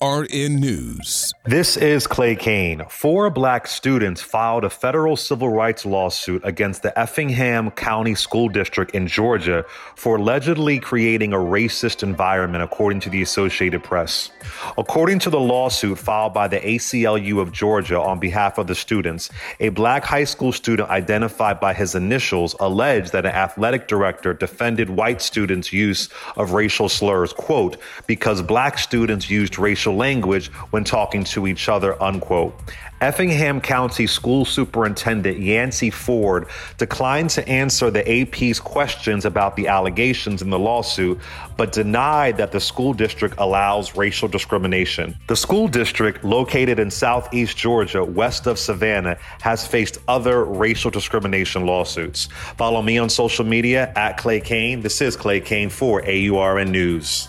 AURN News. This is Clay Cane. Four black students filed a federal civil rights lawsuit against the Effingham County School District in Georgia for allegedly creating a racist environment, according to the Associated Press. According to the lawsuit filed by the ACLU of Georgia on behalf of the students, a black high school student identified by his initials alleged that an athletic director defended white students' use of racial slurs, quote, because black students used racial language when talking to each other, unquote. Effingham County School Superintendent Yancy Ford declined to answer the AP's questions about the allegations in the lawsuit, but denied that the school district allows racial discrimination. The school district, located in southeast Georgia, west of Savannah, has faced other racial discrimination lawsuits. Follow me on social media at Clay Cane. This is Clay Cane for AURN News.